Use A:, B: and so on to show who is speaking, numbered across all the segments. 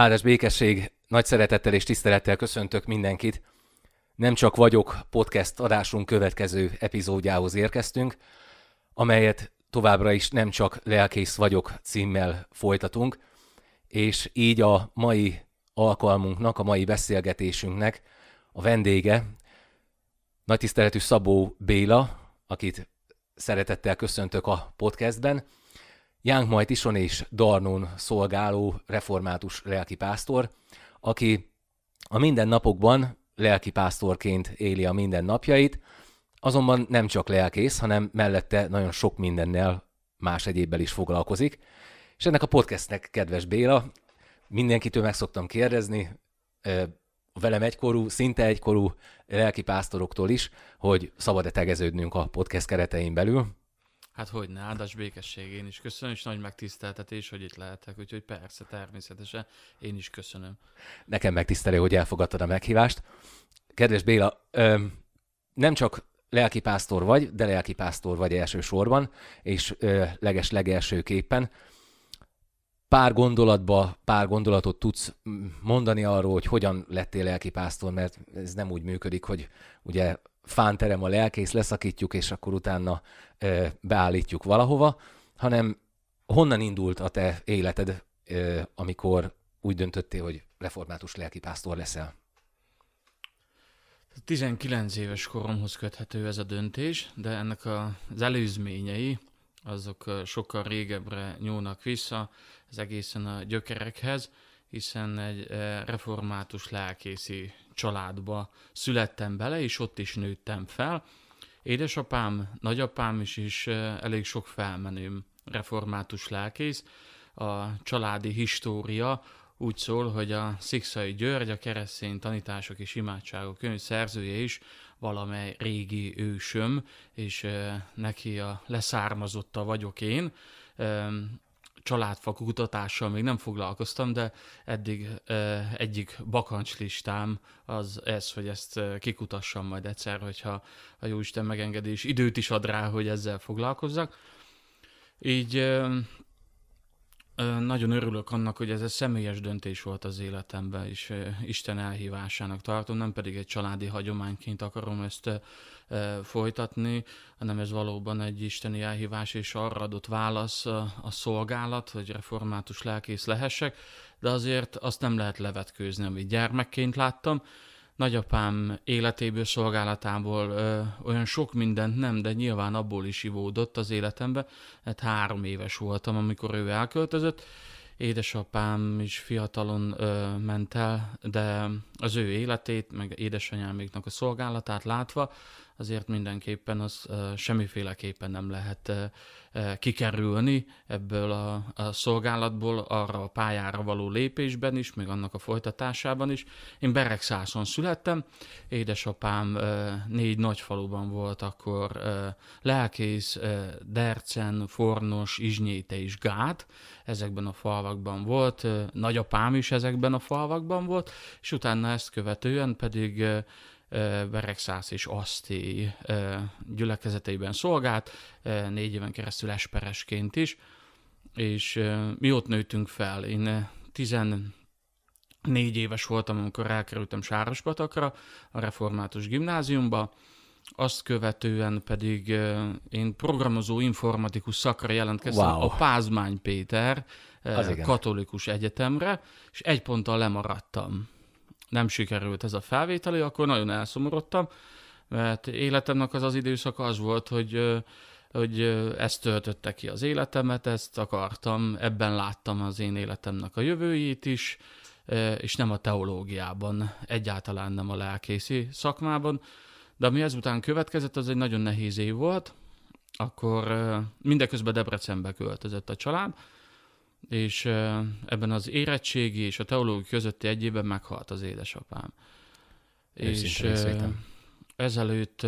A: Áldás békesség, nagy szeretettel és tisztelettel köszöntök mindenkit. Nem csak vagyok podcast adásunk következő epizódjához érkeztünk, amelyet továbbra is nem csak lelkész vagyok címmel folytatunk, és így a mai alkalmunknak, a mai beszélgetésünknek a vendége, nagy tiszteletű Szabó Béla, akit szeretettel köszöntök a podcastben, Jánkmajt Ison és Darnon szolgáló református lelkipásztor, aki a mindennapokban lelkipásztorként éli a mindennapjait, azonban nem csak lelkész, hanem mellette nagyon sok mindennel más egyébbel is foglalkozik. És ennek a podcastnek kedves Béla, mindenkitől meg szoktam kérdezni, velem egykorú, szinte egykorú lelkipásztoroktól is, hogy szabad-e tegeződnünk a podcast keretein belül.
B: Hát hogy ne, áldás békesség, én is köszönöm, és nagy megtiszteltetés, hogy itt lehetek, úgyhogy persze, természetesen, én is köszönöm.
A: Nekem megtisztelő, hogy elfogadtad a meghívást. Kedves Béla, nem csak lelkipásztor vagy, de lelkipásztor vagy elsősorban, és leges legelsőképpen. Pár gondolatba, pár gondolatot tudsz mondani arról, hogy hogyan lettél lelkipásztor, mert ez nem úgy működik, hogy ugye fánterem a lelkész, leszakítjuk, és akkor utána beállítjuk valahova, hanem honnan indult a te életed, amikor úgy döntöttél, hogy református lelkipásztor leszel?
B: 19 éves koromhoz köthető ez a döntés, de ennek az előzményei, azok sokkal régebbre nyúlnak vissza, ez egészen a gyökerekhez, hiszen egy református lelkészi családba születtem bele, és ott is nőttem fel. Édesapám, nagyapám is is elég sok felmenőm református lelkész. A családi história úgy szól, hogy a Szikszai György, a keresztény tanítások és imádságok könyv szerzője is valamely régi ősöm, és neki a leszármazotta vagyok én családfa kutatással még nem foglalkoztam, de eddig egyik bakancslistám az ez, hogy ezt kikutassam majd egyszer, hogyha a Jóisten megengedés időt is ad rá, hogy ezzel foglalkozzak. Így nagyon örülök annak, hogy ez egy személyes döntés volt az életemben, és Isten elhívásának tartom, nem pedig egy családi hagyományként akarom ezt folytatni, hanem ez valóban egy isteni elhívás, és arra adott válasz a szolgálat, hogy református lelkész lehessek, de azért azt nem lehet levetkőzni, amit gyermekként láttam, nagyapám életéből, szolgálatából ö, olyan sok mindent nem, de nyilván abból is ivódott az életembe. Hát három éves voltam, amikor ő elköltözött. Édesapám is fiatalon ö, ment el, de az ő életét, meg édesanyáméknak a szolgálatát látva, azért mindenképpen az semmiféleképpen nem lehet kikerülni ebből a, szolgálatból arra a pályára való lépésben is, még annak a folytatásában is. Én Beregszászon születtem, édesapám négy nagyfaluban volt akkor lelkész, Dercen, Fornos, Izsnyéte és Gát, ezekben a falvakban volt, nagyapám is ezekben a falvakban volt, és utána ezt követően pedig Beregszász és Aszti gyülekezeteiben szolgált, négy éven keresztül esperesként is, és mi ott nőttünk fel. Én 14 éves voltam, amikor elkerültem Sárospatakra, a református gimnáziumba, azt követően pedig én programozó informatikus szakra jelentkeztem wow. a Pázmány Péter katolikus egyetemre, és egy ponttal lemaradtam nem sikerült ez a felvételi, akkor nagyon elszomorodtam, mert életemnek az az időszaka az volt, hogy hogy ezt töltötte ki az életemet, ezt akartam, ebben láttam az én életemnek a jövőjét is, és nem a teológiában, egyáltalán nem a lelkészi szakmában. De ami ezután következett, az egy nagyon nehéz év volt, akkor mindeközben Debrecenbe költözött a család, és ebben az érettségi és a teológia közötti egy évben meghalt az édesapám. és ezelőtt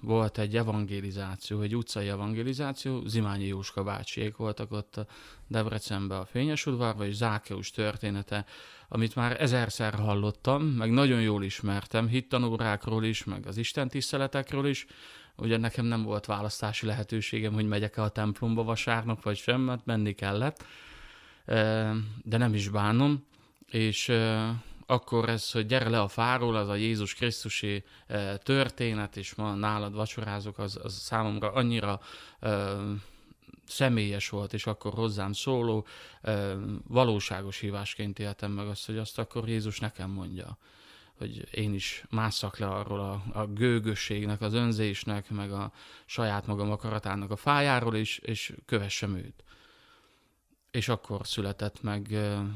B: volt egy evangelizáció, egy utcai evangelizáció, Zimányi Jóska bácsiék voltak ott Debrecenben a Fényes udvarban, és Zákeus története, amit már ezerszer hallottam, meg nagyon jól ismertem, hittanórákról is, meg az Isten tiszteletekről is, ugye nekem nem volt választási lehetőségem, hogy megyek-e a templomba vasárnap, vagy sem, mert menni kellett de nem is bánom. és akkor ez, hogy gyere le a fáról, az a Jézus Krisztusi történet, és ma nálad vacsorázok, az, az számomra annyira személyes volt, és akkor hozzám szóló, valóságos hívásként éltem meg azt, hogy azt akkor Jézus nekem mondja hogy én is másszak le arról a, a gőgösségnek, az önzésnek, meg a saját magam akaratának a fájáról, és, és kövessem őt. És akkor született meg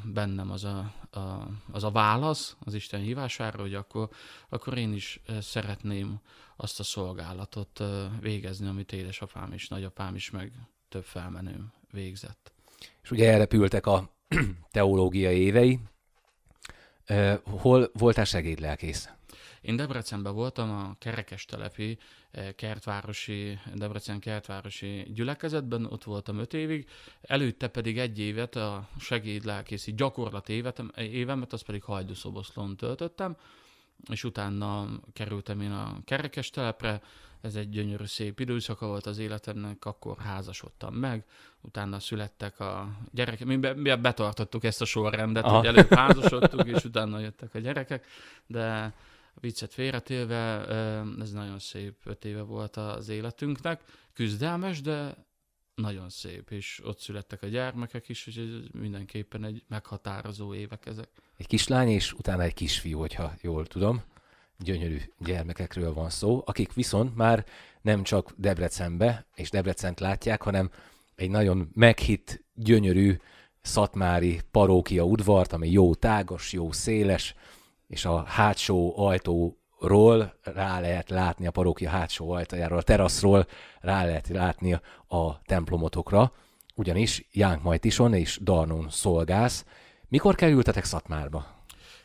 B: bennem az a, a, az a válasz az Isten hívására, hogy akkor, akkor én is szeretném azt a szolgálatot végezni, amit édesapám és nagyapám is, meg több felmenőm végzett.
A: És ugye elrepültek a teológiai évei. Hol voltál segédlelkész?
B: Én Debrecenben voltam a Kerekes telepi kertvárosi, Debrecen kertvárosi gyülekezetben, ott voltam öt évig, előtte pedig egy évet a segédlelkészi gyakorlat évet, évemet, azt pedig Hajdúszoboszlón töltöttem, és utána kerültem én a Kerekes telepre, ez egy gyönyörű szép időszaka volt az életemnek, akkor házasodtam meg, utána születtek a gyerekek, mi, be, mi betartottuk ezt a sorrendet, Aha. hogy előbb házasodtunk, és utána jöttek a gyerekek, de viccet félretélve, ez nagyon szép öt éve volt az életünknek, küzdelmes, de nagyon szép, és ott születtek a gyermekek is, úgyhogy mindenképpen egy meghatározó évek ezek.
A: Egy kislány, és utána egy kisfiú, hogyha jól tudom gyönyörű gyermekekről van szó, akik viszont már nem csak Debrecenbe és Debrecent látják, hanem egy nagyon meghitt, gyönyörű szatmári parókia udvart, ami jó tágas, jó széles, és a hátsó ajtóról rá lehet látni, a parókia hátsó ajtajáról, a teraszról rá lehet látni a templomotokra, ugyanis Jánk Majtison és Darnon szolgálsz. Mikor kerültetek Szatmárba?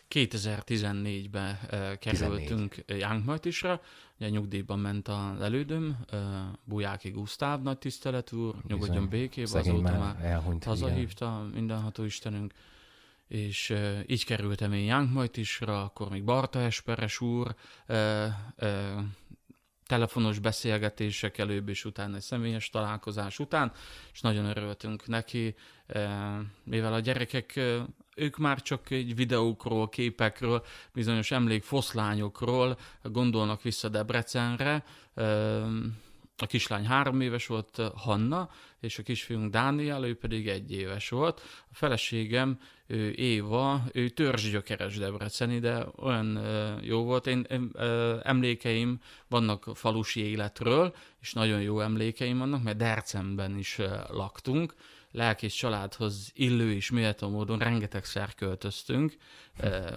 B: 2014-ben uh, kerültünk Jánkmajtisra, ugye nyugdíjban ment az elődöm, uh, Bujáki Gusztáv nagy tisztelet úr, nyugodjon békében, azóta már, elhunyt, hazahívta mindenható Istenünk, és uh, így kerültem én Jánkmajtisra, akkor még Barta Esperes úr, uh, uh, telefonos beszélgetések előbb és utána egy személyes találkozás után, és nagyon örültünk neki, mivel a gyerekek ők már csak egy videókról, képekről, bizonyos emlékfoszlányokról gondolnak vissza Debrecenre. A kislány három éves volt, Hanna, és a kisfiunk Dániel, ő pedig egy éves volt. A feleségem, ő Éva, ő törzsgyökeres Debreceni, de olyan jó volt. Én emlékeim vannak falusi életről, és nagyon jó emlékeim vannak, mert Dercenben is laktunk, lelkész családhoz illő és méltó módon rengetegszer költöztünk.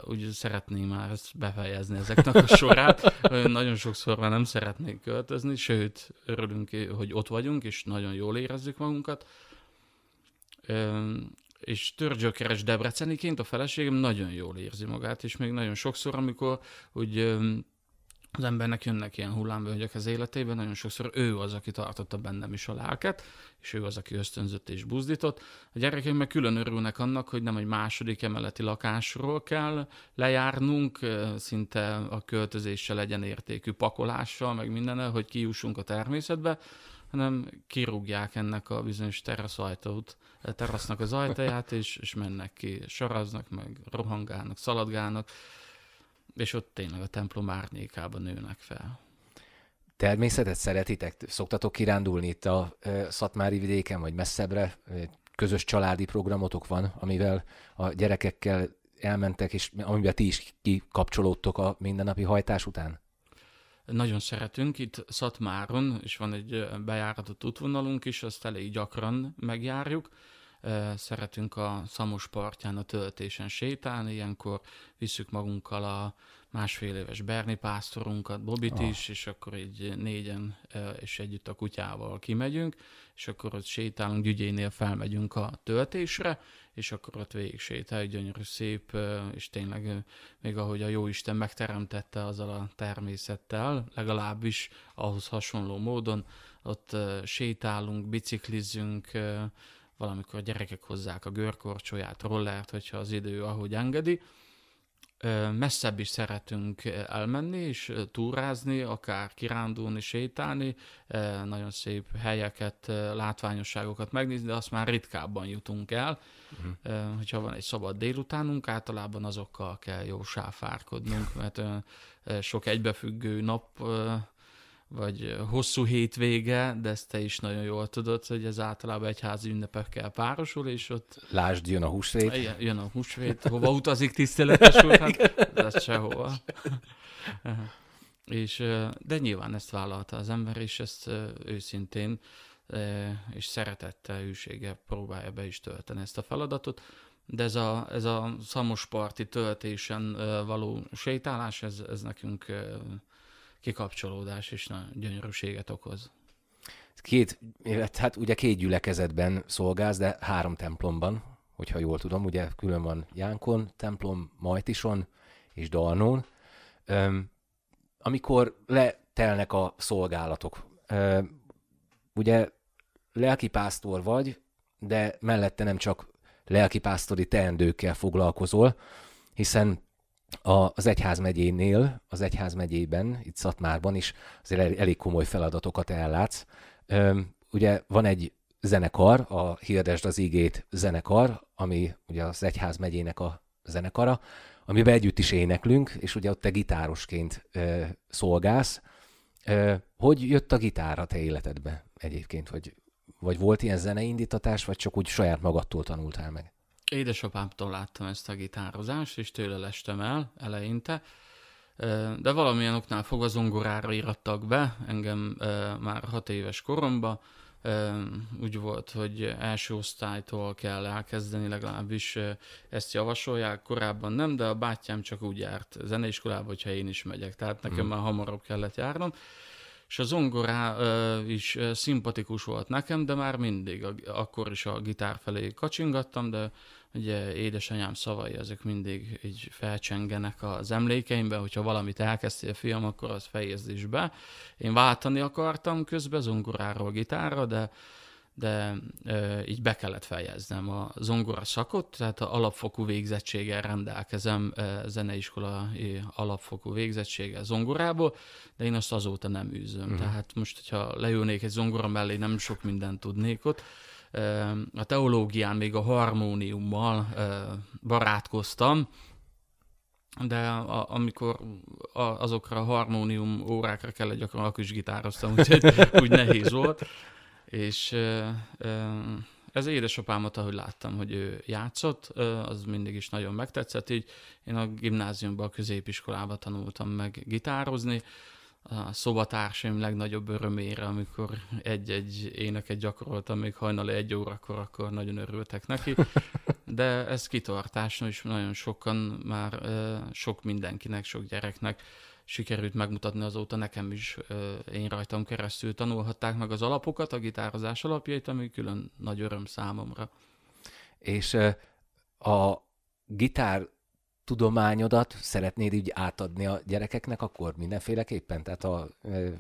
B: Úgy szeretném már ezt befejezni ezeknek a sorát. Nagyon sokszor már nem szeretnék költözni, sőt, örülünk, hogy ott vagyunk, és nagyon jól érezzük magunkat. És törgyökeres Debreceniként a feleségem nagyon jól érzi magát, és még nagyon sokszor, amikor úgy az embernek jönnek ilyen hullámvölgyek az életében, nagyon sokszor ő az, aki tartotta bennem is a lelket, és ő az, aki ösztönzött és buzdított. A gyerekeim meg külön örülnek annak, hogy nem egy második emeleti lakásról kell lejárnunk, szinte a költözéssel legyen értékű pakolással, meg mindennel, hogy kijussunk a természetbe, hanem kirúgják ennek a bizonyos teraszajtót, terasznak az ajtaját, és, és mennek ki, saraznak, meg rohangálnak, szaladgálnak, és ott tényleg a templom árnyékában nőnek fel.
A: Természetet szeretitek? Szoktatok kirándulni itt a Szatmári vidéken, vagy messzebbre? Közös családi programotok van, amivel a gyerekekkel elmentek, és amiben ti is kikapcsolódtok a mindennapi hajtás után?
B: Nagyon szeretünk, itt Szatmáron, és van egy bejáratott útvonalunk is, azt elég gyakran megjárjuk, szeretünk a Szamos partján a töltésen sétálni, ilyenkor visszük magunkkal a másfél éves Berni pásztorunkat, Bobit oh. is, és akkor így négyen és együtt a kutyával kimegyünk, és akkor ott sétálunk, Gyügyénél felmegyünk a töltésre, és akkor ott végig sétáljuk, gyönyörű szép, és tényleg még ahogy a Jóisten megteremtette azzal a természettel, legalábbis ahhoz hasonló módon, ott sétálunk, biciklizünk, valamikor a gyerekek hozzák a görkorcsolyát, rollert, hogyha az idő ahogy engedi, messzebb is szeretünk elmenni, és túrázni, akár kirándulni, sétálni, nagyon szép helyeket, látványosságokat megnézni, de azt már ritkábban jutunk el. Uh-huh. Hogyha van egy szabad délutánunk, általában azokkal kell jó sáfárkodnunk, mert sok egybefüggő nap vagy hosszú hétvége, de ezt te is nagyon jól tudod, hogy ez általában egyházi ünnepekkel párosul, és ott...
A: Lásd, jön a húsvét.
B: Jön a húsvét. Hova utazik tiszteletes úr? Hát, ez sehova. és, de nyilván ezt vállalta az ember, és ezt őszintén és szeretettel, hűséggel próbálja be is tölteni ezt a feladatot. De ez a, ez a szamos parti töltésen való sétálás, ez, ez nekünk kikapcsolódás és nagy gyönyörűséget okoz.
A: Két, hát ugye két gyülekezetben szolgálsz, de három templomban, hogyha jól tudom, ugye külön van Jánkon templom, Majtison és Darnón. Üm, amikor letelnek a szolgálatok, üm, ugye lelkipásztor vagy, de mellette nem csak lelkipásztori teendőkkel foglalkozol, hiszen a, az egyházmegyénél, az egyházmegyében, itt Szatmárban is azért elég komoly feladatokat ellátsz. Üm, ugye van egy zenekar, a Hirdesd az igét zenekar, ami ugye az egyházmegyének a zenekara, amiben együtt is éneklünk, és ugye ott te gitárosként ö, szolgálsz. Ö, hogy jött a gitár a te életedbe egyébként? Vagy, vagy volt ilyen zeneindítatás, vagy csak úgy saját magadtól tanultál meg?
B: Édesapámtól láttam ezt a gitározást, és tőle lestem el eleinte, de valamilyen oknál fogva zongorára írattak be, engem már hat éves koromban, úgy volt, hogy első osztálytól kell elkezdeni, legalábbis ezt javasolják, korábban nem, de a bátyám csak úgy járt zeneiskolába, hogyha én is megyek, tehát nekem mm. már hamarabb kellett járnom. És a zongorá is szimpatikus volt nekem, de már mindig, akkor is a gitár felé kacsingattam, de ugye édesanyám szavai, ezek mindig így felcsengenek az emlékeimbe, hogyha valamit elkezdtél fiam, akkor az fejezd is be. Én váltani akartam közben zongoráról gitárra, de de e, így be kellett fejeznem a zongora szakot, tehát a alapfokú végzettséggel rendelkezem, e, zeneiskola alapfokú végzettséggel zongorából, de én azt azóta nem űzöm. Uh-huh. Tehát most, hogyha leülnék egy zongora mellé, nem sok mindent tudnék ott. A teológián még a harmóniummal barátkoztam, de a, amikor a, azokra a harmónium órákra kellett gyakran, akkor is gitároztam, úgyhogy úgy nehéz volt. És ez édesapámat, ahogy láttam, hogy ő játszott, az mindig is nagyon megtetszett, így én a gimnáziumban, a középiskolában tanultam meg gitározni, a szobatársaim legnagyobb örömére, amikor egy-egy éneket gyakoroltam még hajnali egy órakor, akkor nagyon örültek neki. De ez kitartás, és nagyon sokan már sok mindenkinek, sok gyereknek sikerült megmutatni azóta nekem is, én rajtam keresztül tanulhatták meg az alapokat, a gitározás alapjait, ami külön nagy öröm számomra.
A: És a gitár tudományodat szeretnéd így átadni a gyerekeknek, akkor mindenféleképpen? Tehát a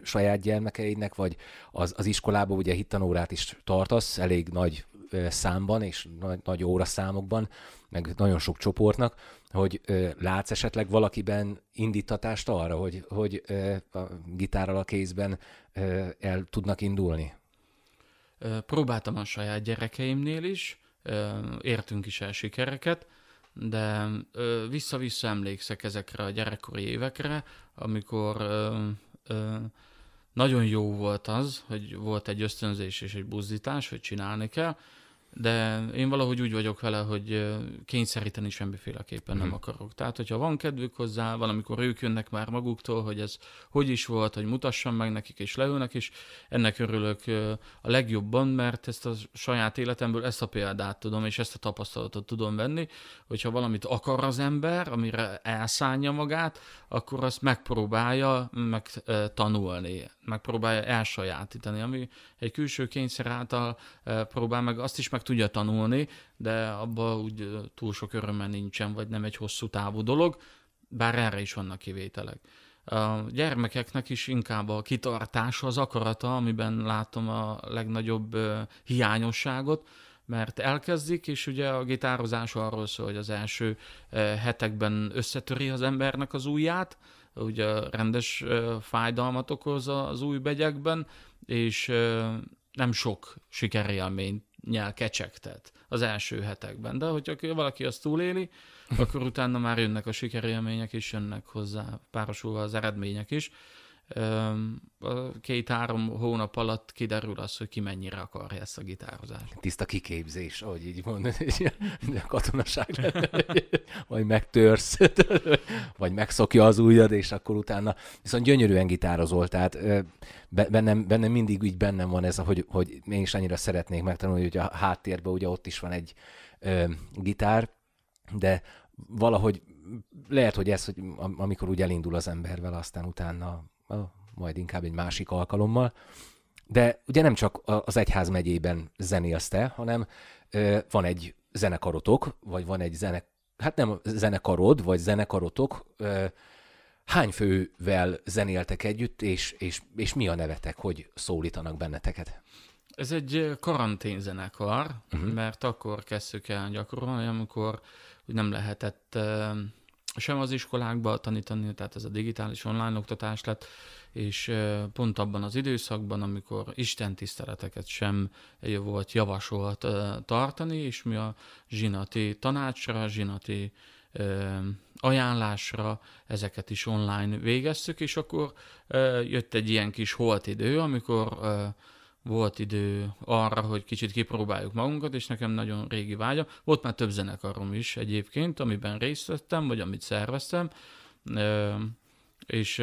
A: saját gyermekeidnek, vagy az, az iskolában ugye hittanórát is tartasz, elég nagy számban és nagy, nagy óraszámokban, meg nagyon sok csoportnak, hogy e, látsz esetleg valakiben indítatást arra, hogy, hogy e, a gitárral a kézben e, el tudnak indulni?
B: Próbáltam a saját gyerekeimnél is, értünk is el sikereket, de ö, vissza-vissza emlékszek ezekre a gyerekkori évekre, amikor ö, ö, nagyon jó volt az, hogy volt egy ösztönzés és egy buzdítás, hogy csinálni kell, de én valahogy úgy vagyok vele, hogy kényszeríteni semmiféleképpen nem mhm. akarok. Tehát, hogyha van kedvük hozzá, valamikor ők jönnek már maguktól, hogy ez hogy is volt, hogy mutassam meg nekik, és leülnek, és ennek örülök a legjobban, mert ezt a saját életemből ezt a példát tudom, és ezt a tapasztalatot tudom venni, hogyha valamit akar az ember, amire elszánja magát, akkor azt megpróbálja meg tanulni, megpróbálja elsajátítani, ami egy külső kényszer által próbál meg azt is meg tudja tanulni, de abban úgy túl sok öröme nincsen, vagy nem egy hosszú távú dolog, bár erre is vannak kivételek. A gyermekeknek is inkább a kitartása, az akarata, amiben látom a legnagyobb hiányosságot, mert elkezdik, és ugye a gitározás arról szól, hogy az első hetekben összetöri az embernek az ujját, ugye rendes fájdalmat okoz az új begyekben, és nem sok sikerélményt nyel kecsegtet az első hetekben. De hogyha valaki azt túléli, akkor utána már jönnek a sikerélmények, és jönnek hozzá párosulva az eredmények is két-három hónap alatt kiderül az, hogy ki mennyire akarja ezt a gitározást.
A: Tiszta kiképzés, ahogy így mondod, a katonaság, vagy megtörsz, vagy megszokja az ujjad, és akkor utána viszont gyönyörűen gitározol, tehát bennem, bennem mindig így bennem van ez, hogy, hogy én is annyira szeretnék megtanulni, hogy a háttérben ugye ott is van egy ö, gitár, de valahogy lehet, hogy ez, hogy amikor úgy elindul az ember vele, aztán utána majd inkább egy másik alkalommal. De ugye nem csak az egyház megyében zenélsz te, hanem van egy zenekarotok, vagy van egy zene, hát nem zenekarod, vagy zenekarotok, hány fővel zenéltek együtt, és, és, és mi a nevetek, hogy szólítanak benneteket?
B: Ez egy karanténzenekar, uh-huh. mert akkor kezdtük el gyakorolni, amikor nem lehetett sem az iskolákba tanítani, tehát ez a digitális online oktatás lett, és pont abban az időszakban, amikor Isten tiszteleteket sem volt javasolt tartani, és mi a zsinati tanácsra, zsinati ajánlásra ezeket is online végeztük, és akkor jött egy ilyen kis holt idő, amikor volt idő arra, hogy kicsit kipróbáljuk magunkat, és nekem nagyon régi vágyam. Volt már több zenekarom is egyébként, amiben részt vettem, vagy amit szerveztem, és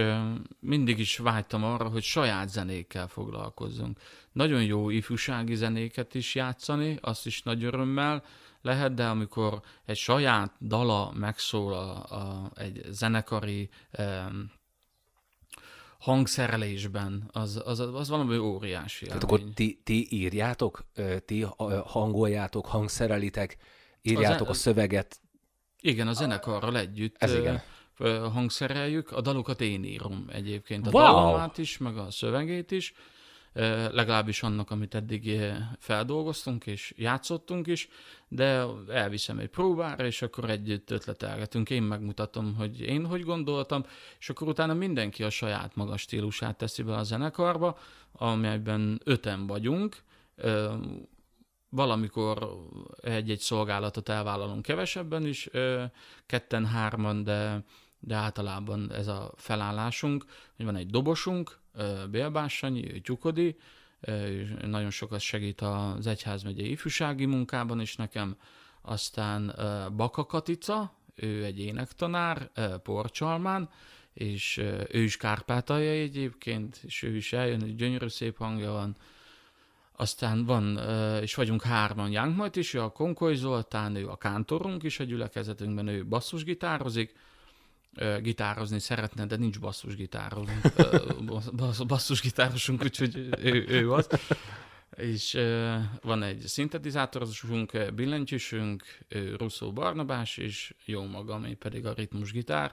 B: mindig is vágytam arra, hogy saját zenékkel foglalkozzunk. Nagyon jó ifjúsági zenéket is játszani, azt is nagy örömmel lehet, de amikor egy saját dala megszól a, a, egy zenekari hangszerelésben, az, az, az valami óriási.
A: Tehát akkor ti, ti írjátok, ti hangoljátok, hangszerelitek, írjátok az, a szöveget?
B: Igen, a zenekarral együtt.
A: Ez igen.
B: Hangszereljük, a dalokat én írom egyébként, a wow. dalomát is, meg a szövegét is, legalábbis annak, amit eddig feldolgoztunk és játszottunk is, de elviszem egy próbára, és akkor együtt ötletelgetünk. Én megmutatom, hogy én hogy gondoltam, és akkor utána mindenki a saját magas stílusát teszi be a zenekarba, amelyben öten vagyunk, valamikor egy-egy szolgálatot elvállalunk kevesebben is, ketten-hárman, de, de általában ez a felállásunk, hogy van egy dobosunk, Bélbássanyi, Tyukodi, és nagyon sokat segít az Egyházmegyei ifjúsági munkában is nekem, aztán Baka Katica, ő egy énektanár, Porcsalmán, és ő is Kárpátalja egyébként, és ő is eljön, egy gyönyörű szép hangja van. Aztán van, és vagyunk hárman Jánkmajt is, ő a Konkoly Zoltán, ő a kántorunk is a gyülekezetünkben, ő basszusgitározik, gitározni szeretne, de nincs basszusgitárosunk, basszusgitárosunk, úgyhogy ő, ő az. És van egy szintetizátorosunk, billentyűsünk, Russzó Barnabás, és jó magam, én pedig a ritmusgitár,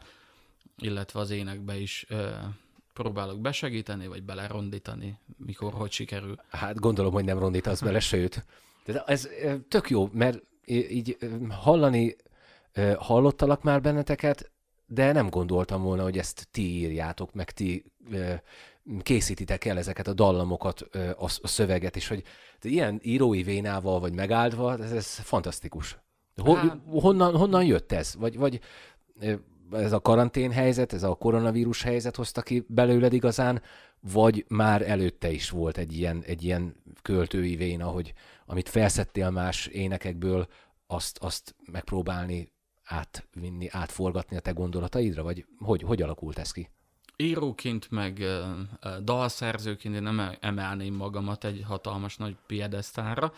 B: illetve az énekbe is próbálok besegíteni, vagy belerondítani, mikor hogy sikerül.
A: Hát gondolom, hogy nem rondítasz bele, sőt. De ez tök jó, mert így hallani, hallottalak már benneteket, de nem gondoltam volna, hogy ezt ti írjátok, meg ti készítitek el ezeket a dallamokat, a, szöveget, és hogy ilyen írói vénával vagy megáldva, ez, ez fantasztikus. Ho, honnan, honnan jött ez? Vagy, vagy ez a karantén helyzet, ez a koronavírus helyzet hozta ki belőled igazán, vagy már előtte is volt egy ilyen, egy ilyen költői véna, hogy amit felszettél más énekekből, azt, azt megpróbálni átvinni, átforgatni a te gondolataidra, vagy hogy, hogy alakult ez ki?
B: Íróként, meg dalszerzőként én nem emelném magamat egy hatalmas nagy piedesztára,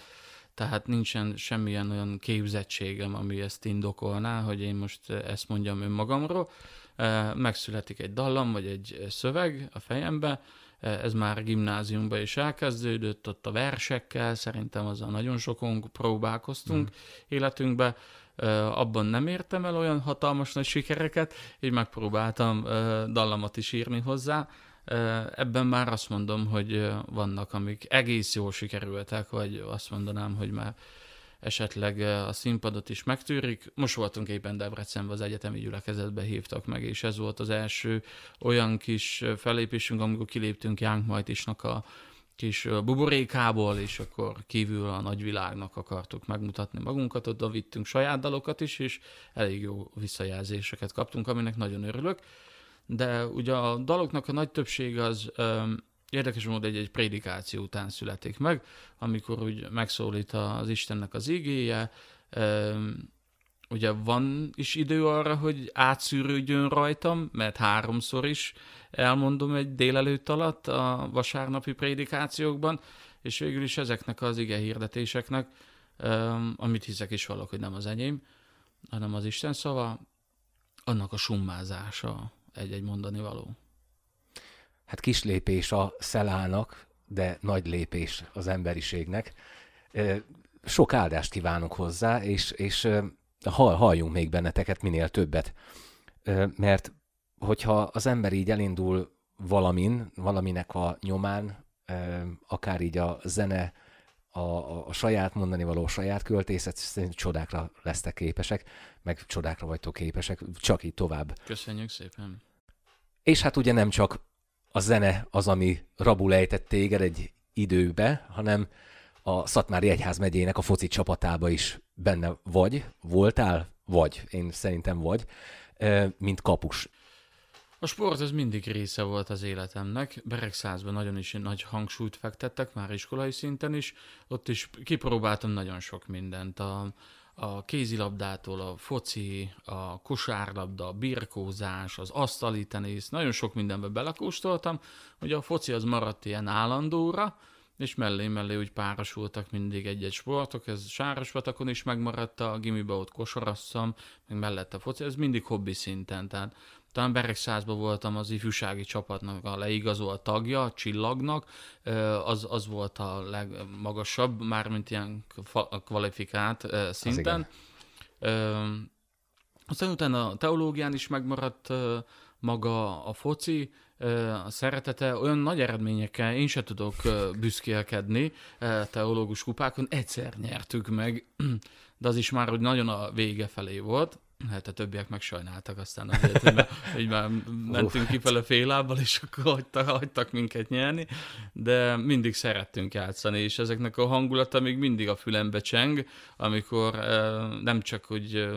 B: tehát nincsen semmilyen olyan képzettségem, ami ezt indokolná, hogy én most ezt mondjam önmagamról. Megszületik egy dallam, vagy egy szöveg a fejembe, ez már gimnáziumban is elkezdődött, ott a versekkel, szerintem azzal nagyon sokon próbálkoztunk mm. életünkbe, abban nem értem el olyan hatalmas nagy sikereket, így megpróbáltam dallamat is írni hozzá. Ebben már azt mondom, hogy vannak, amik egész jól sikerültek, vagy azt mondanám, hogy már esetleg a színpadot is megtűrik. Most voltunk éppen Debrecenben, az egyetemi gyülekezetbe hívtak meg, és ez volt az első olyan kis felépésünk, amikor kiléptünk Young Majtisnak a kis buborékából, és akkor kívül a nagyvilágnak akartuk megmutatni magunkat, oda vittünk saját dalokat is, és elég jó visszajelzéseket kaptunk, aminek nagyon örülök. De ugye a daloknak a nagy többsége az öm, érdekes módon egy, egy prédikáció után születik meg, amikor úgy megszólít az Istennek az igéje, öm, ugye van is idő arra, hogy átszűrődjön rajtam, mert háromszor is elmondom egy délelőtt alatt a vasárnapi prédikációkban, és végül is ezeknek az ige hirdetéseknek, amit hiszek is valak, hogy nem az enyém, hanem az Isten szava, annak a summázása egy-egy mondani való.
A: Hát kis lépés a szelának, de nagy lépés az emberiségnek. Sok áldást kívánok hozzá, és, és halljunk még benneteket minél többet. Mert hogyha az ember így elindul valamin, valaminek a nyomán, akár így a zene, a, a, saját mondani való a saját költészet, szerintem csodákra lesztek képesek, meg csodákra vagytok képesek, csak így tovább.
B: Köszönjük szépen.
A: És hát ugye nem csak a zene az, ami rabul ejtett téged egy időbe, hanem a Szatmári Egyház megyének a foci csapatába is benne vagy, voltál, vagy, én szerintem vagy, mint kapus.
B: A sport az mindig része volt az életemnek. Beregszázban nagyon is nagy hangsúlyt fektettek, már iskolai szinten is. Ott is kipróbáltam nagyon sok mindent. A, a kézilabdától, a foci, a kosárlabda, a birkózás, az asztali tenisz, nagyon sok mindenbe belekóstoltam. Ugye a foci az maradt ilyen állandóra, és mellé-mellé úgy párosultak mindig egy-egy sportok, ez Sárosvatakon is megmaradt, a gimibe ott kosarasszam, meg mellett a foci, ez mindig hobbi szinten, tehát talán Beregszázban voltam az ifjúsági csapatnak a leigazolt tagja, a csillagnak, az, az volt a legmagasabb, mármint ilyen kvalifikált szinten. Aztán utána a teológián is megmaradt maga a foci, a szeretete, olyan nagy eredményekkel én se tudok büszkélkedni teológus kupákon, egyszer nyertük meg, de az is már, hogy nagyon a vége felé volt. Hát a többiek megsajnáltak aztán hogy már, hogy már mentünk kifele fél lábbal, és akkor hagytak, hagytak minket nyerni, de mindig szerettünk játszani, és ezeknek a hangulata még mindig a fülembe cseng, amikor nem csak, hogy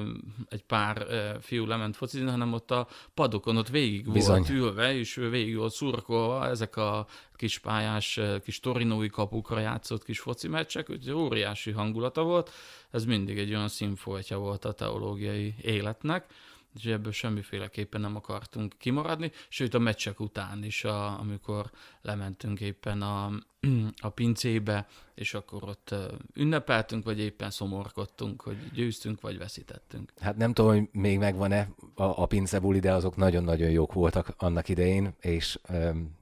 B: egy pár fiú lement focizni, hanem ott a padokon ott végig Bizony. volt ülve, és végig volt szurkolva ezek a kispályás, kis torinói kapukra játszott kis foci meccsek, úgyhogy óriási hangulata volt. Ez mindig egy olyan színfoltja volt a teológiai életnek, és ebből semmiféleképpen nem akartunk kimaradni, sőt a meccsek után is, a, amikor lementünk éppen a, a pincébe, és akkor ott ünnepeltünk, vagy éppen szomorkodtunk, hogy győztünk, vagy veszítettünk.
A: Hát nem tudom, hogy még megvan-e a, a pincebuli, de azok nagyon-nagyon jók voltak annak idején, és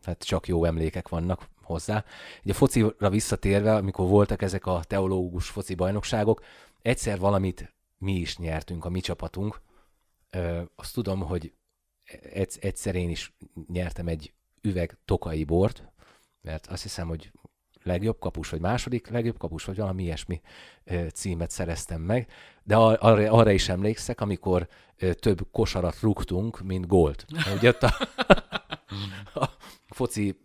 A: hát csak jó emlékek vannak hozzá. Ugye a focira visszatérve, amikor voltak ezek a teológus foci bajnokságok, egyszer valamit mi is nyertünk, a mi csapatunk, Ö, azt tudom, hogy egyszer én is nyertem egy üveg tokai bort, mert azt hiszem, hogy legjobb kapus, vagy második legjobb kapus, vagy valami ilyesmi címet szereztem meg, de arra, arra is emlékszek, amikor több kosarat rúgtunk, mint gólt. Ugye ott a, a foci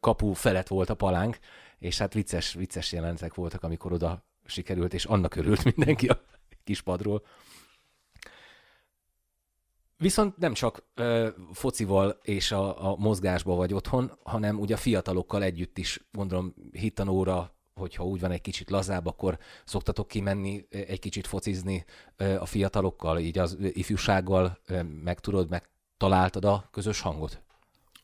A: kapu felett volt a palánk, és hát vicces, vicces jelentek voltak, amikor oda sikerült, és annak örült mindenki a kispadról. Viszont nem csak ö, focival és a, a mozgásba vagy otthon, hanem ugye a fiatalokkal együtt is, gondolom, hittanóra, hogyha úgy van egy kicsit lazább, akkor szoktatok kimenni egy kicsit focizni ö, a fiatalokkal, így az ifjúsággal ö, meg tudod, meg találtad a közös hangot?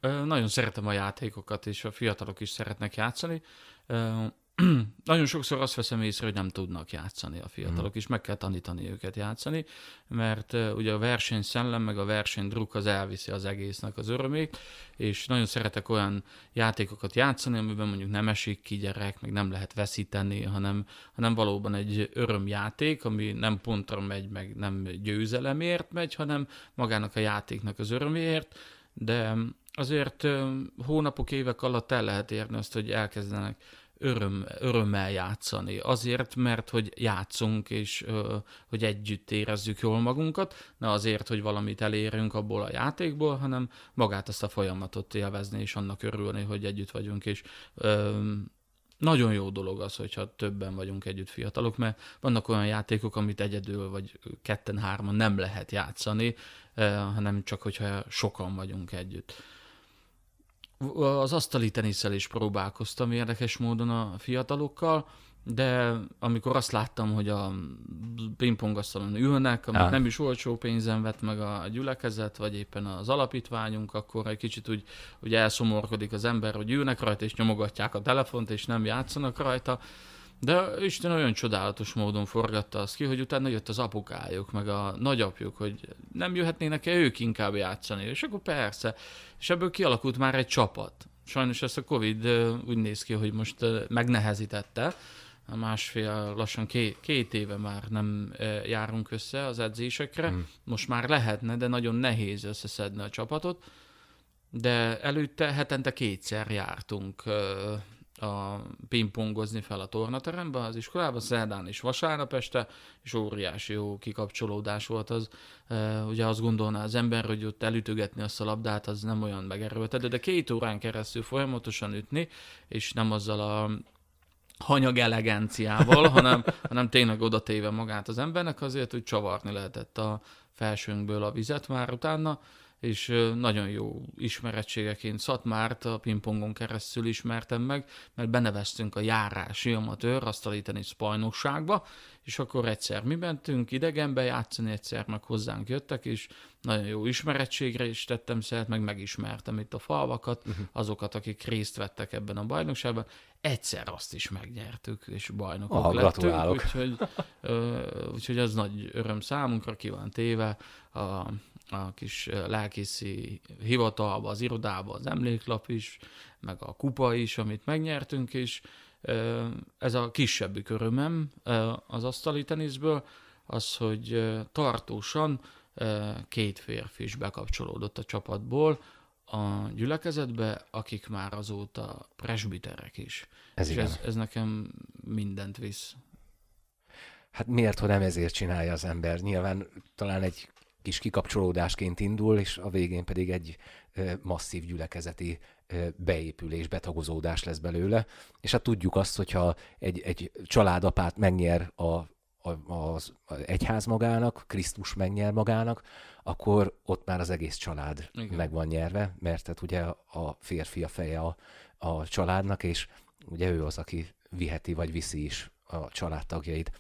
B: Ö, nagyon szeretem a játékokat, és a fiatalok is szeretnek játszani. Ö, nagyon sokszor azt veszem észre, hogy nem tudnak játszani a fiatalok, mm. és meg kell tanítani őket játszani, mert uh, ugye a verseny szellem, meg a verseny druk az elviszi az egésznek az örömét, és nagyon szeretek olyan játékokat játszani, amiben mondjuk nem esik ki gyerek, meg nem lehet veszíteni, hanem, hanem valóban egy örömjáték, ami nem pontra megy, meg nem győzelemért megy, hanem magának a játéknak az öröméért, de azért hónapok, évek alatt el lehet érni azt, hogy elkezdenek öröm, örömmel játszani. Azért, mert hogy játszunk, és ö, hogy együtt érezzük jól magunkat, ne azért, hogy valamit elérünk abból a játékból, hanem magát ezt a folyamatot élvezni, és annak örülni, hogy együtt vagyunk, és ö, nagyon jó dolog az, hogyha többen vagyunk együtt fiatalok, mert vannak olyan játékok, amit egyedül vagy ketten-hárman nem lehet játszani, hanem csak, hogyha sokan vagyunk együtt. Az asztali teniszel is próbálkoztam érdekes módon a fiatalokkal, de amikor azt láttam, hogy a pingpongasztalon ülnek, amit ah. nem is olcsó pénzen vett meg a gyülekezet, vagy éppen az alapítványunk, akkor egy kicsit úgy, úgy elszomorkodik az ember, hogy ülnek rajta, és nyomogatják a telefont, és nem játszanak rajta. De Isten olyan csodálatos módon forgatta azt ki, hogy utána jött az apukájuk, meg a nagyapjuk, hogy nem jöhetnének-e ők inkább játszani. És akkor persze. És ebből kialakult már egy csapat. Sajnos ezt a Covid úgy néz ki, hogy most megnehezítette. A másfél, lassan két, két éve már nem járunk össze az edzésekre. Hmm. Most már lehetne, de nagyon nehéz összeszedni a csapatot. De előtte hetente kétszer jártunk a pingpongozni fel a tornaterembe az iskolába, szerdán és vasárnap este, és óriási jó kikapcsolódás volt az. Ugye azt gondolná az ember, hogy ott elütögetni azt a labdát, az nem olyan megerőltető, de két órán keresztül folyamatosan ütni, és nem azzal a hanyag eleganciával, hanem, hanem tényleg oda téve magát az embernek azért, hogy csavarni lehetett a felsőnkből a vizet már utána, és nagyon jó ismerettségeként Szatmárt a pingpongon keresztül ismertem meg, mert beneveztünk a járási amatőr asztali tenisz bajnokságba, és akkor egyszer mi mentünk idegenbe játszani, egyszer meg hozzánk jöttek, és nagyon jó ismerettségre is tettem szert, meg megismertem itt a falvakat, uh-huh. azokat, akik részt vettek ebben a bajnokságban. Egyszer azt is megnyertük, és bajnokok
A: oh, lettünk,
B: úgyhogy, úgyhogy az nagy öröm számunkra, ki van téve a a kis lelkészi hivatalba, az irodába az emléklap is, meg a kupa is, amit megnyertünk, és ez a kisebbik örömem az asztali teniszből, az, hogy tartósan két férfi is bekapcsolódott a csapatból a gyülekezetbe, akik már azóta presbiterek is. Ez és ez, ez nekem mindent visz.
A: Hát miért, hogy nem ezért csinálja az ember? Nyilván talán egy kis kikapcsolódásként indul, és a végén pedig egy masszív gyülekezeti beépülés, betagozódás lesz belőle. És hát tudjuk azt, hogyha egy, egy családapát megnyer a, a, az egyház magának, Krisztus megnyer magának, akkor ott már az egész család Igen. meg van nyerve, mert hát ugye a férfi a feje a, a családnak, és ugye ő az, aki viheti vagy viszi is a családtagjait.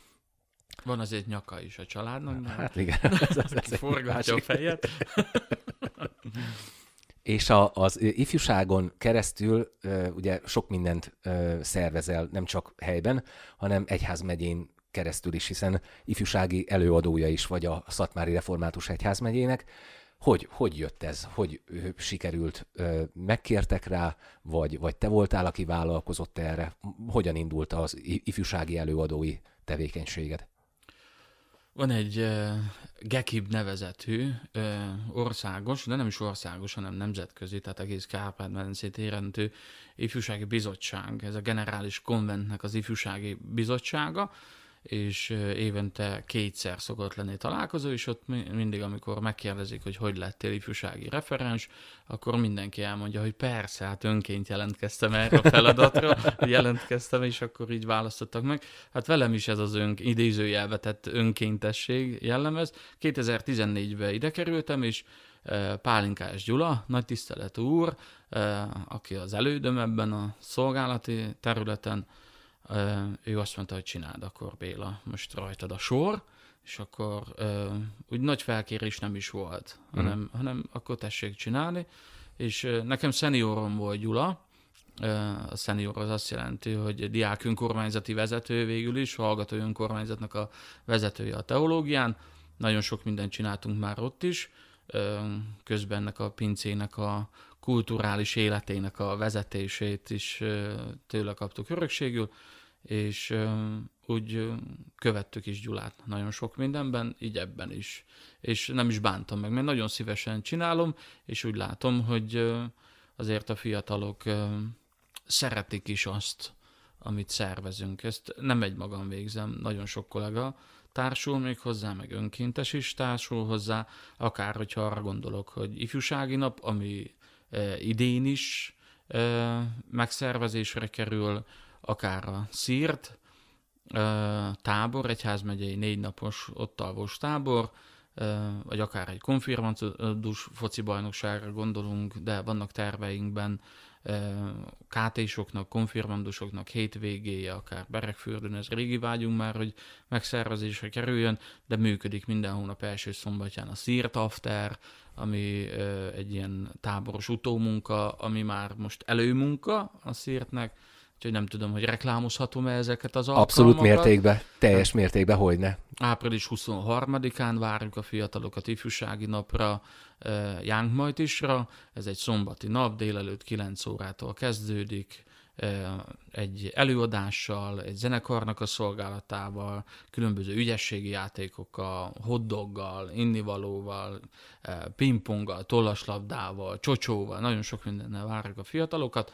B: Van azért nyaka is a családnak.
A: Hát igen.
B: Ez, ez, ez forgatja a fejet.
A: És a, az ifjúságon keresztül ugye sok mindent szervezel, nem csak helyben, hanem egyházmegyén keresztül is, hiszen ifjúsági előadója is vagy a Szatmári Református Egyházmegyének. Hogy, hogy jött ez? Hogy sikerült? Megkértek rá, vagy, vagy te voltál, aki vállalkozott erre? Hogyan indult az ifjúsági előadói tevékenységed?
B: Van egy uh, GEKIB nevezetű uh, országos, de nem is országos, hanem nemzetközi, tehát egész Kárpát-medencét érintő ifjúsági bizottság. Ez a generális konventnek az ifjúsági bizottsága, és évente kétszer szokott lenni találkozó, és ott mindig, amikor megkérdezik, hogy hogy lettél ifjúsági referens, akkor mindenki elmondja, hogy persze, hát önként jelentkeztem erre a feladatra, jelentkeztem, és akkor így választottak meg. Hát velem is ez az ön, idézőjelvetett önkéntesség jellemez. 2014-ben ide kerültem, és Pálinkás Gyula, nagy tisztelet úr, aki az elődöm ebben a szolgálati területen, ő azt mondta, hogy csináld akkor Béla, most rajtad a sor, és akkor uh, úgy nagy felkérés nem is volt, mm. hanem, hanem akkor tessék csinálni, és uh, nekem szeniorom volt Gyula, uh, a szenior az azt jelenti, hogy diák önkormányzati vezető végül is, hallgató önkormányzatnak a vezetője a teológián, nagyon sok mindent csináltunk már ott is, uh, közben ennek a pincének a kulturális életének a vezetését is tőle kaptuk örökségül, és úgy követtük is Gyulát nagyon sok mindenben, így ebben is. És nem is bántam meg, mert nagyon szívesen csinálom, és úgy látom, hogy azért a fiatalok szeretik is azt, amit szervezünk. Ezt nem egy magam végzem, nagyon sok kollega társul még hozzá, meg önkéntes is társul hozzá, akár hogyha arra gondolok, hogy ifjúsági nap, ami idén is megszervezésre kerül, akár a szírt, tábor, egyházmegyei négy napos ott alvós tábor, vagy akár egy konfirmandus foci bajnokságra gondolunk, de vannak terveinkben KT-soknak, konfirmandusoknak hétvégéje, akár Berekfürdőn, ez régi vágyunk már, hogy megszervezésre kerüljön, de működik minden hónap első szombatján a Szírt After, ami egy ilyen táboros utómunka, ami már most előmunka a Szírtnek, Úgyhogy nem tudom, hogy reklámozhatom-e ezeket az alkalmakat.
A: Abszolút mértékben, teljes mértékben, hogy ne.
B: Április 23-án várjuk a fiatalokat ifjúsági napra, Jánkmajtisra. Ez egy szombati nap, délelőtt 9 órától kezdődik egy előadással, egy zenekarnak a szolgálatával, különböző ügyességi játékokkal, hoddoggal, innivalóval, pingponggal, tollaslabdával, csocsóval, nagyon sok mindennel várjuk a fiatalokat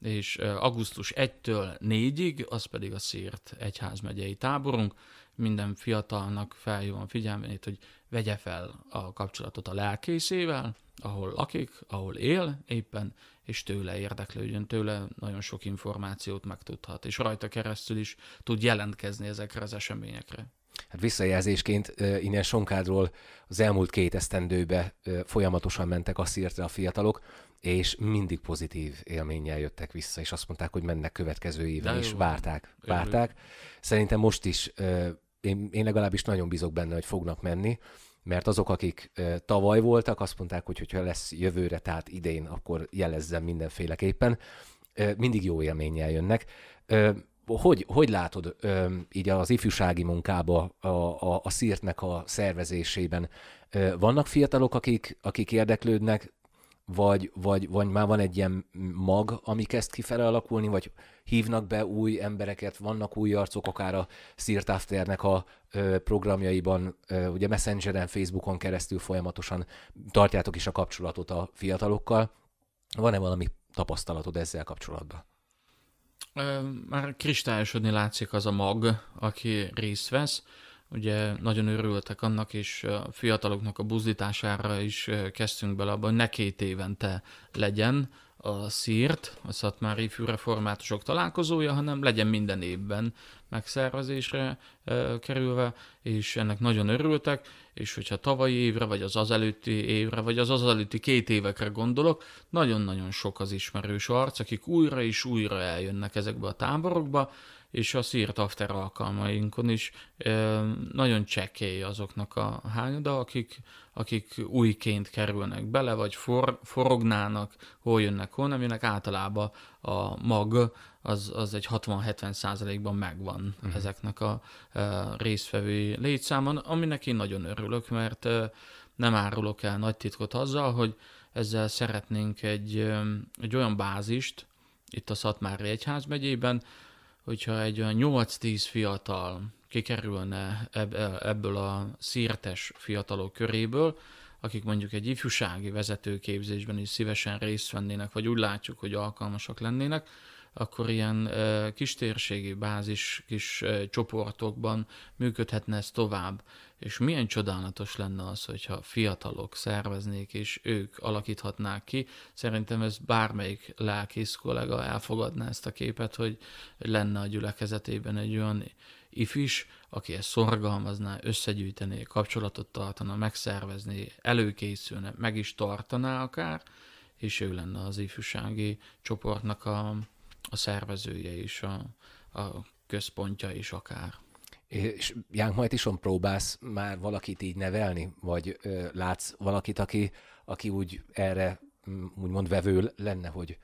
B: és augusztus 1-től 4-ig, az pedig a Szírt egyházmegyei táborunk. Minden fiatalnak felhívom figyelmét, hogy vegye fel a kapcsolatot a lelkészével, ahol lakik, ahol él éppen, és tőle érdeklődjön, tőle nagyon sok információt megtudhat, és rajta keresztül is tud jelentkezni ezekre az eseményekre.
A: Hát visszajelzésként innen Sonkádról az elmúlt két esztendőbe folyamatosan mentek a szírtre a fiatalok, és mindig pozitív élménnyel jöttek vissza, és azt mondták, hogy mennek következő évben, is várták, várták. Szerintem most is, én, én legalábbis nagyon bízok benne, hogy fognak menni, mert azok, akik tavaly voltak, azt mondták, hogy hogyha lesz jövőre, tehát idén, akkor jelezzem mindenféleképpen. Mindig jó élménnyel jönnek. Hogy, hogy látod így az ifjúsági munkába, a, a, a szírtnek a szervezésében? Vannak fiatalok, akik, akik érdeklődnek, vagy, vagy, vagy már van egy ilyen mag, ami kezd kifele alakulni, vagy hívnak be új embereket, vannak új arcok, akár a Seart Afternek a ö, programjaiban, ö, ugye Messengeren, Facebookon keresztül folyamatosan tartjátok is a kapcsolatot a fiatalokkal. Van-e valami tapasztalatod ezzel kapcsolatban?
B: Már kristályosodni látszik az a mag, aki részt vesz. Ugye nagyon örültek annak, és a fiataloknak a buzdítására is kezdtünk bele abban, hogy ne két évente legyen a szírt, a Szatmári fűreformátusok találkozója, hanem legyen minden évben megszervezésre e, kerülve, és ennek nagyon örültek, és hogyha tavalyi évre, vagy az az előtti évre, vagy az az előtti két évekre gondolok, nagyon-nagyon sok az ismerős arc, akik újra és újra eljönnek ezekbe a táborokba, és a Seart After alkalmainkon is nagyon csekély azoknak a hányada, akik, akik újként kerülnek bele, vagy for, forognának, hol jönnek, hol nem jönnek, általában a mag az, az egy 60-70 százalékban megvan uh-huh. ezeknek a, a résztvevői létszámon, aminek én nagyon örülök, mert nem árulok el nagy titkot azzal, hogy ezzel szeretnénk egy, egy olyan bázist, itt a Szatmári Egyház megyében, hogyha egy olyan 8-10 fiatal kikerülne ebből a szírtes fiatalok köréből, akik mondjuk egy ifjúsági vezetőképzésben is szívesen részt vennének, vagy úgy látjuk, hogy alkalmasak lennének, akkor ilyen kistérségi bázis, kis csoportokban működhetne ez tovább. És milyen csodálatos lenne az, hogyha fiatalok szerveznék, és ők alakíthatnák ki. Szerintem ez bármelyik lelkész kollega elfogadná ezt a képet, hogy lenne a gyülekezetében egy olyan ifis, aki ezt szorgalmazná, összegyűjtené, kapcsolatot tartana, megszervezni, előkészülne, meg is tartaná akár, és ő lenne az ifjúsági csoportnak a, a szervezője is, a, a központja is akár.
A: És Jánk majd is próbálsz már valakit így nevelni, vagy ö, látsz valakit, aki, aki úgy erre úgymond vevő lenne, hogy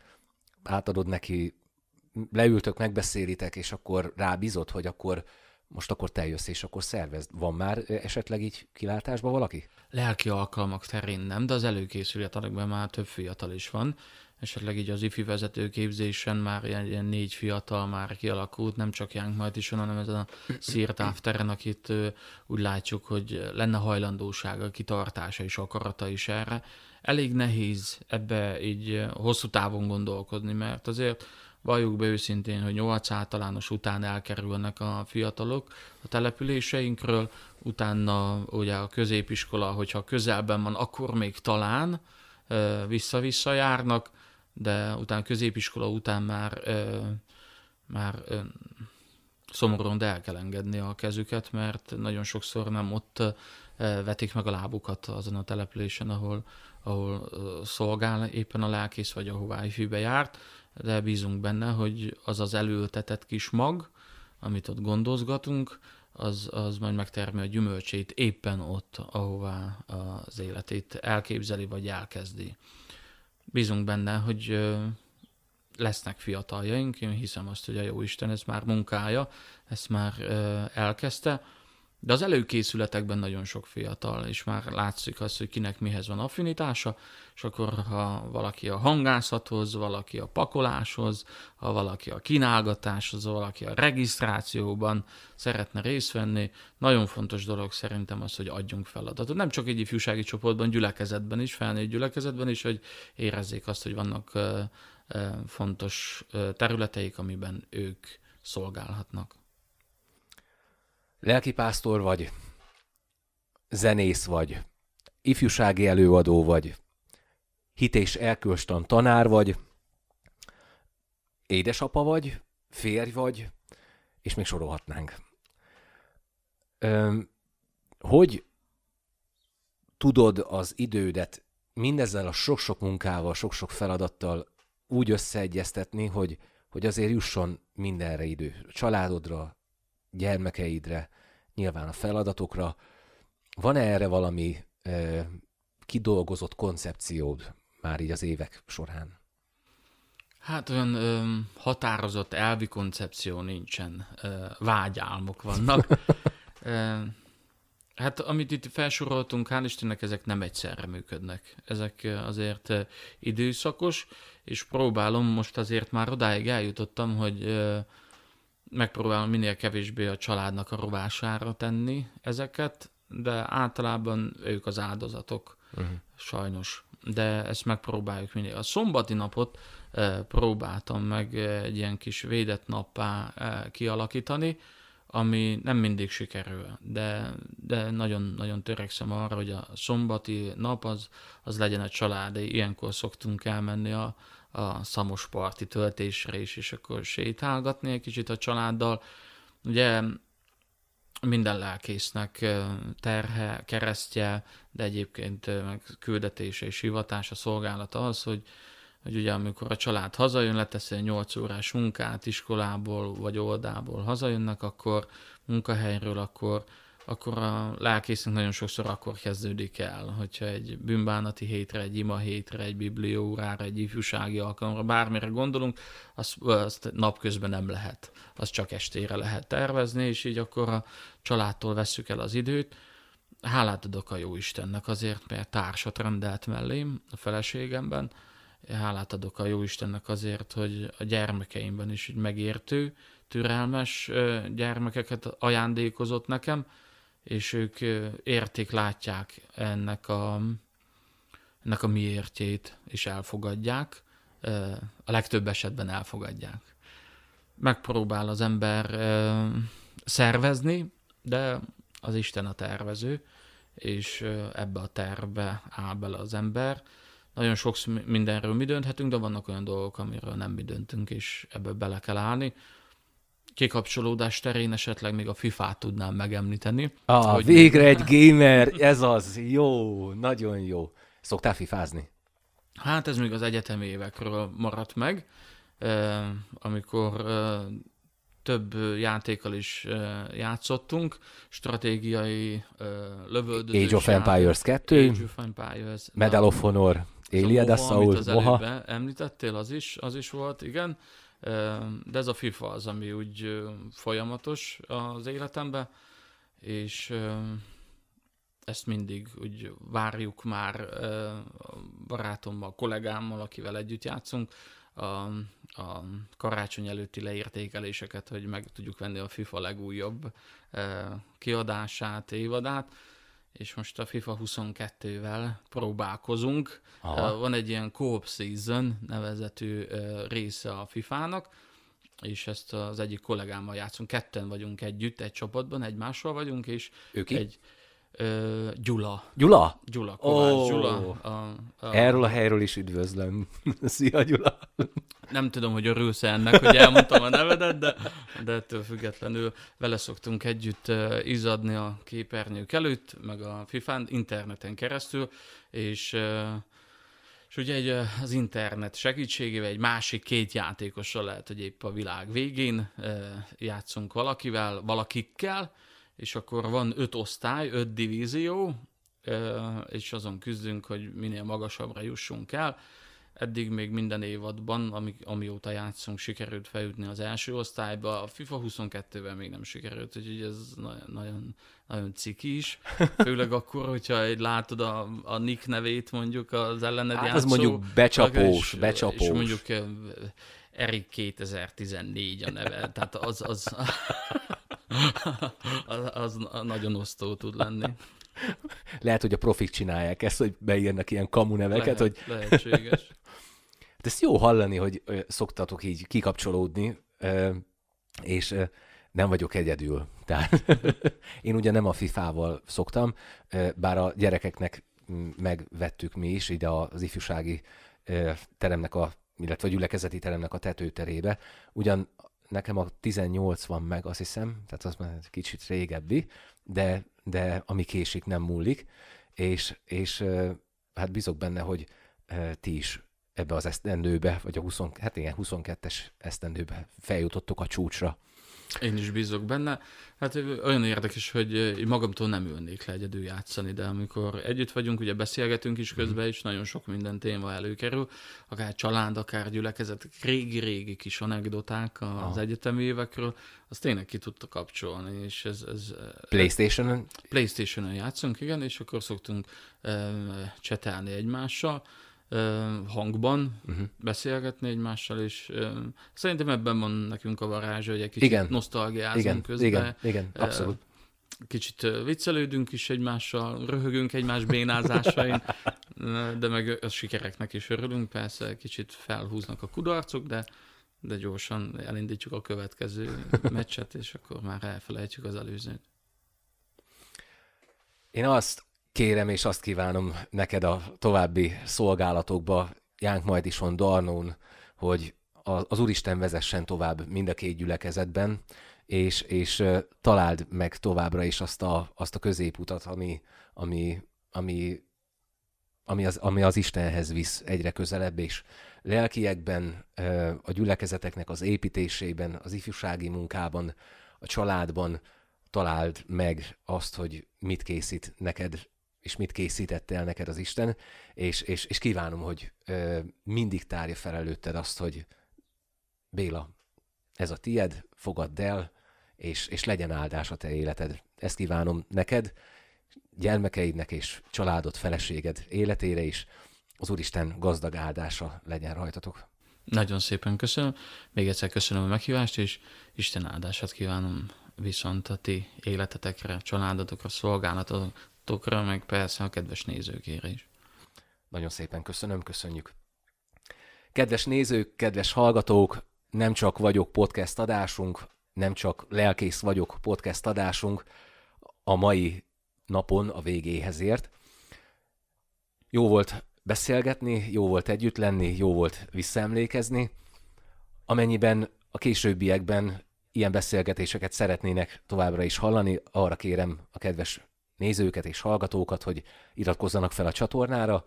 A: átadod neki, leültök, megbeszélitek, és akkor rábízod, hogy akkor most akkor te jössz, és akkor szervezd. Van már esetleg így kilátásban valaki?
B: Lelki alkalmak terén nem, de az előkészületekben már több fiatal is van esetleg így az ifi vezetőképzésen már ilyen, ilyen négy fiatal már kialakult, nem csak Young majd is, hanem ez a Afteren, akit úgy látjuk, hogy lenne hajlandósága, kitartása és akarata is erre. Elég nehéz ebbe így hosszú távon gondolkodni, mert azért valljuk be őszintén, hogy 8 általános után elkerülnek a fiatalok a településeinkről, utána ugye a középiskola, hogyha közelben van, akkor még talán vissza-vissza járnak, de utána középiskola után már, már szomorúan el kell engedni a kezüket, mert nagyon sokszor nem ott vetik meg a lábukat azon a településen, ahol, ahol szolgál éppen a lelkész, vagy ahová ifjúbe járt, de bízunk benne, hogy az az előltetett kis mag, amit ott gondozgatunk, az, az majd megtermi a gyümölcsét éppen ott, ahová az életét elképzeli, vagy elkezdi. Bízunk benne, hogy lesznek fiataljaink, én hiszem azt, hogy a jó Isten ez már munkája, ezt már elkezdte, de az előkészületekben nagyon sok fiatal, és már látszik az, hogy kinek mihez van affinitása, és akkor ha valaki a hangászathoz, valaki a pakoláshoz, ha valaki a kínálgatáshoz, valaki a regisztrációban szeretne részt venni, nagyon fontos dolog szerintem az, hogy adjunk feladatot. Nem csak egy ifjúsági csoportban, gyülekezetben is, felnőtt gyülekezetben is, hogy érezzék azt, hogy vannak fontos területeik, amiben ők szolgálhatnak
A: lelkipásztor vagy, zenész vagy, ifjúsági előadó vagy, hit és elkölstan tanár vagy, édesapa vagy, férj vagy, és még sorolhatnánk. Öm, hogy tudod az idődet mindezzel a sok-sok munkával, sok-sok feladattal úgy összeegyeztetni, hogy, hogy azért jusson mindenre idő. Családodra, gyermekeidre, nyilván a feladatokra. Van-e erre valami e, kidolgozott koncepciód már így az évek során?
B: Hát olyan ö, határozott elvi koncepció nincsen, ö, vágyálmok vannak. ö, hát amit itt felsoroltunk, hál' Istennek ezek nem egyszerre működnek. Ezek azért időszakos, és próbálom, most azért már odáig eljutottam, hogy ö, megpróbálom minél kevésbé a családnak a rovására tenni ezeket, de általában ők az áldozatok, uh-huh. sajnos. De ezt megpróbáljuk minél. A szombati napot e, próbáltam meg egy ilyen kis védett nappá e, kialakítani, ami nem mindig sikerül, de, de nagyon, nagyon törekszem arra, hogy a szombati nap az, az legyen a családi. Ilyenkor szoktunk elmenni a, a szamos parti töltésre is, és akkor sétálgatni egy kicsit a családdal. Ugye minden lelkésznek terhe, keresztje, de egyébként meg küldetése és hivatása, szolgálata az, hogy, hogy ugye amikor a család hazajön, leteszi egy 8 órás munkát iskolából vagy oldából hazajönnek, akkor munkahelyről, akkor akkor a lelkészünk nagyon sokszor akkor kezdődik el, hogyha egy bűnbánati hétre, egy ima hétre, egy bibliórára, egy ifjúsági alkalomra, bármire gondolunk, azt, azt napközben nem lehet. Azt csak estére lehet tervezni, és így akkor a családtól vesszük el az időt. Hálát adok a jó Istennek azért, mert társat rendelt mellém a feleségemben. Hálát adok a jó Istennek azért, hogy a gyermekeimben is egy megértő, türelmes gyermekeket ajándékozott nekem, és ők érték, látják ennek a, ennek a miértjét, és elfogadják. A legtöbb esetben elfogadják. Megpróbál az ember szervezni, de az Isten a tervező, és ebbe a tervbe áll bele az ember. Nagyon sok mindenről mi dönthetünk, de vannak olyan dolgok, amiről nem mi döntünk, és ebbe bele kell állni kikapcsolódás terén esetleg még a FIFA-t tudnám megemlíteni.
A: Ah, hogy... végre egy gamer, ez az, jó, nagyon jó. Szoktál fifázni?
B: Hát ez még az egyetemi évekről maradt meg, amikor több játékkal is játszottunk, stratégiai lövöldözés.
A: Age of Empires 2,
B: Age of Empires,
A: Medal of Honor, Iliad Saul,
B: Moha. Említettél, az is, az is volt, igen de ez a FIFA az, ami úgy folyamatos az életemben, és ezt mindig úgy várjuk már a barátommal, kollégámmal, akivel együtt játszunk, a, a karácsony előtti leértékeléseket, hogy meg tudjuk venni a FIFA legújabb kiadását, évadát, és most a FIFA 22-vel próbálkozunk.
A: Aha.
B: Van egy ilyen Co-op Season nevezetű része a FIFA-nak, és ezt az egyik kollégámmal játszunk. Ketten vagyunk együtt, egy csapatban, egymással vagyunk, és
A: Ő ki?
B: egy uh, Gyula,
A: Gyula?
B: Gyula, Kovács
A: Ó.
B: Gyula. A, a,
A: Erről a helyről is üdvözlöm. Szia, Gyula!
B: Nem tudom, hogy örülsz ennek, hogy elmondtam a nevedet, de, de ettől függetlenül vele szoktunk együtt izadni a képernyők előtt, meg a FIFA-n, interneten keresztül, és, és ugye egy, az internet segítségével egy másik két játékossal lehet, hogy épp a világ végén játszunk valakivel, valakikkel, és akkor van öt osztály, öt divízió, és azon küzdünk, hogy minél magasabbra jussunk el. Eddig még minden évadban, ami, amióta játszunk, sikerült feljutni az első osztályba. A FIFA 22-ben még nem sikerült, úgyhogy ez nagyon, nagyon, nagyon ciki is. Főleg akkor, hogyha egy látod a, a nick nevét mondjuk az ellened
A: Hát
B: játszó.
A: az mondjuk becsapós,
B: és,
A: becsapós.
B: És mondjuk Erik 2014 a neve, tehát az, az, az, az nagyon osztó tud lenni.
A: Lehet, hogy a profik csinálják ezt, hogy beírnak ilyen kamu neveket,
B: Lehet,
A: hogy
B: Lehetséges.
A: Hát ezt jó hallani, hogy szoktatok így kikapcsolódni, és nem vagyok egyedül. Tehát én ugye nem a FIFA-val szoktam, bár a gyerekeknek megvettük mi is ide az ifjúsági teremnek a, illetve a gyülekezeti teremnek a tetőterébe. Ugyan nekem a 18 van meg, azt hiszem, tehát az már kicsit régebbi, de, de ami késik, nem múlik, és, és hát bízok benne, hogy ti is ebbe az esztendőbe, vagy a 20, hát igen, 22-es esztendőbe feljutottok a csúcsra.
B: Én is bízok benne. Hát olyan érdekes, hogy én magamtól nem ülnék le egyedül játszani, de amikor együtt vagyunk, ugye beszélgetünk is közben, és nagyon sok minden téma előkerül, akár család, akár gyülekezet, régi-régi kis anekdoták az
A: Aha.
B: egyetemi évekről, azt tényleg ki tudta kapcsolni, és ez, ez
A: Playstation-on
B: Playstation-on játszunk, igen, és akkor szoktunk uh, csetelni egymással, hangban,
A: uh-huh.
B: beszélgetni egymással, és szerintem ebben van nekünk a varázsa, hogy egy kicsit
A: Igen.
B: nosztalgiázunk
A: igen,
B: közben,
A: igen, igen, abszolút.
B: kicsit viccelődünk is egymással, röhögünk egymás bénázásain, de meg a sikereknek is örülünk, persze kicsit felhúznak a kudarcok, de de gyorsan elindítjuk a következő meccset, és akkor már elfelejtjük az előzőt.
A: Én azt kérem és azt kívánom neked a további szolgálatokba, Jánk majd is on Darnón, hogy az Úristen vezessen tovább mind a két gyülekezetben, és, és találd meg továbbra is azt a, azt a középutat, ami, ami, ami, ami, az, ami az Istenhez visz egyre közelebb, és lelkiekben, a gyülekezeteknek az építésében, az ifjúsági munkában, a családban találd meg azt, hogy mit készít neked, és mit készített el neked az Isten, és, és, és kívánom, hogy ö, mindig tárja fel előtted azt, hogy Béla, ez a tied, fogadd el, és, és legyen áldás a te életed. Ezt kívánom neked, gyermekeidnek és családod, feleséged életére is. Az Úristen gazdag áldása legyen rajtatok.
B: Nagyon szépen köszönöm. Még egyszer köszönöm a meghívást, és Isten áldását kívánom viszont a ti életetekre, családotokra, szolgálatotokra, meg persze a kedves nézőkére is.
A: Nagyon szépen köszönöm, köszönjük. Kedves nézők, kedves hallgatók, nem csak vagyok podcast adásunk, nem csak lelkész vagyok podcast adásunk a mai napon a végéhez ért. Jó volt beszélgetni, jó volt együtt lenni, jó volt visszaemlékezni. Amennyiben a későbbiekben ilyen beszélgetéseket szeretnének továbbra is hallani, arra kérem a kedves nézőket és hallgatókat, hogy iratkozzanak fel a csatornára,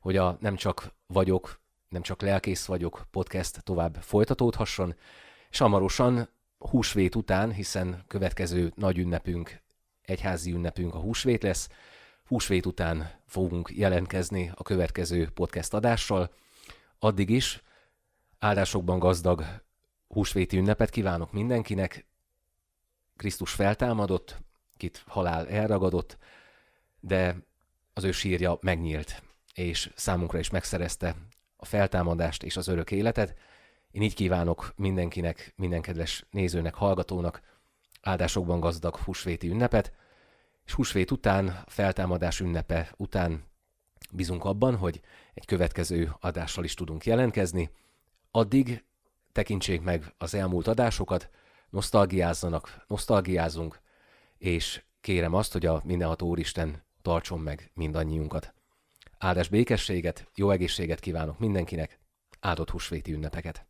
A: hogy a Nem csak vagyok, nem csak lelkész vagyok podcast tovább folytatódhasson, és hamarosan húsvét után, hiszen következő nagy ünnepünk, egyházi ünnepünk a húsvét lesz, húsvét után fogunk jelentkezni a következő podcast adással. Addig is áldásokban gazdag húsvéti ünnepet kívánok mindenkinek. Krisztus feltámadott, kit halál elragadott, de az ő sírja megnyílt, és számunkra is megszerezte a feltámadást és az örök életet. Én így kívánok mindenkinek, minden kedves nézőnek, hallgatónak áldásokban gazdag húsvéti ünnepet, és húsvét után, feltámadás ünnepe után bízunk abban, hogy egy következő adással is tudunk jelentkezni. Addig tekintsék meg az elmúlt adásokat, nosztalgiázzanak, nosztalgiázunk, és kérem azt, hogy a mindenható Úristen tartson meg mindannyiunkat. Áldás békességet, jó egészséget kívánok mindenkinek, áldott húsvéti ünnepeket!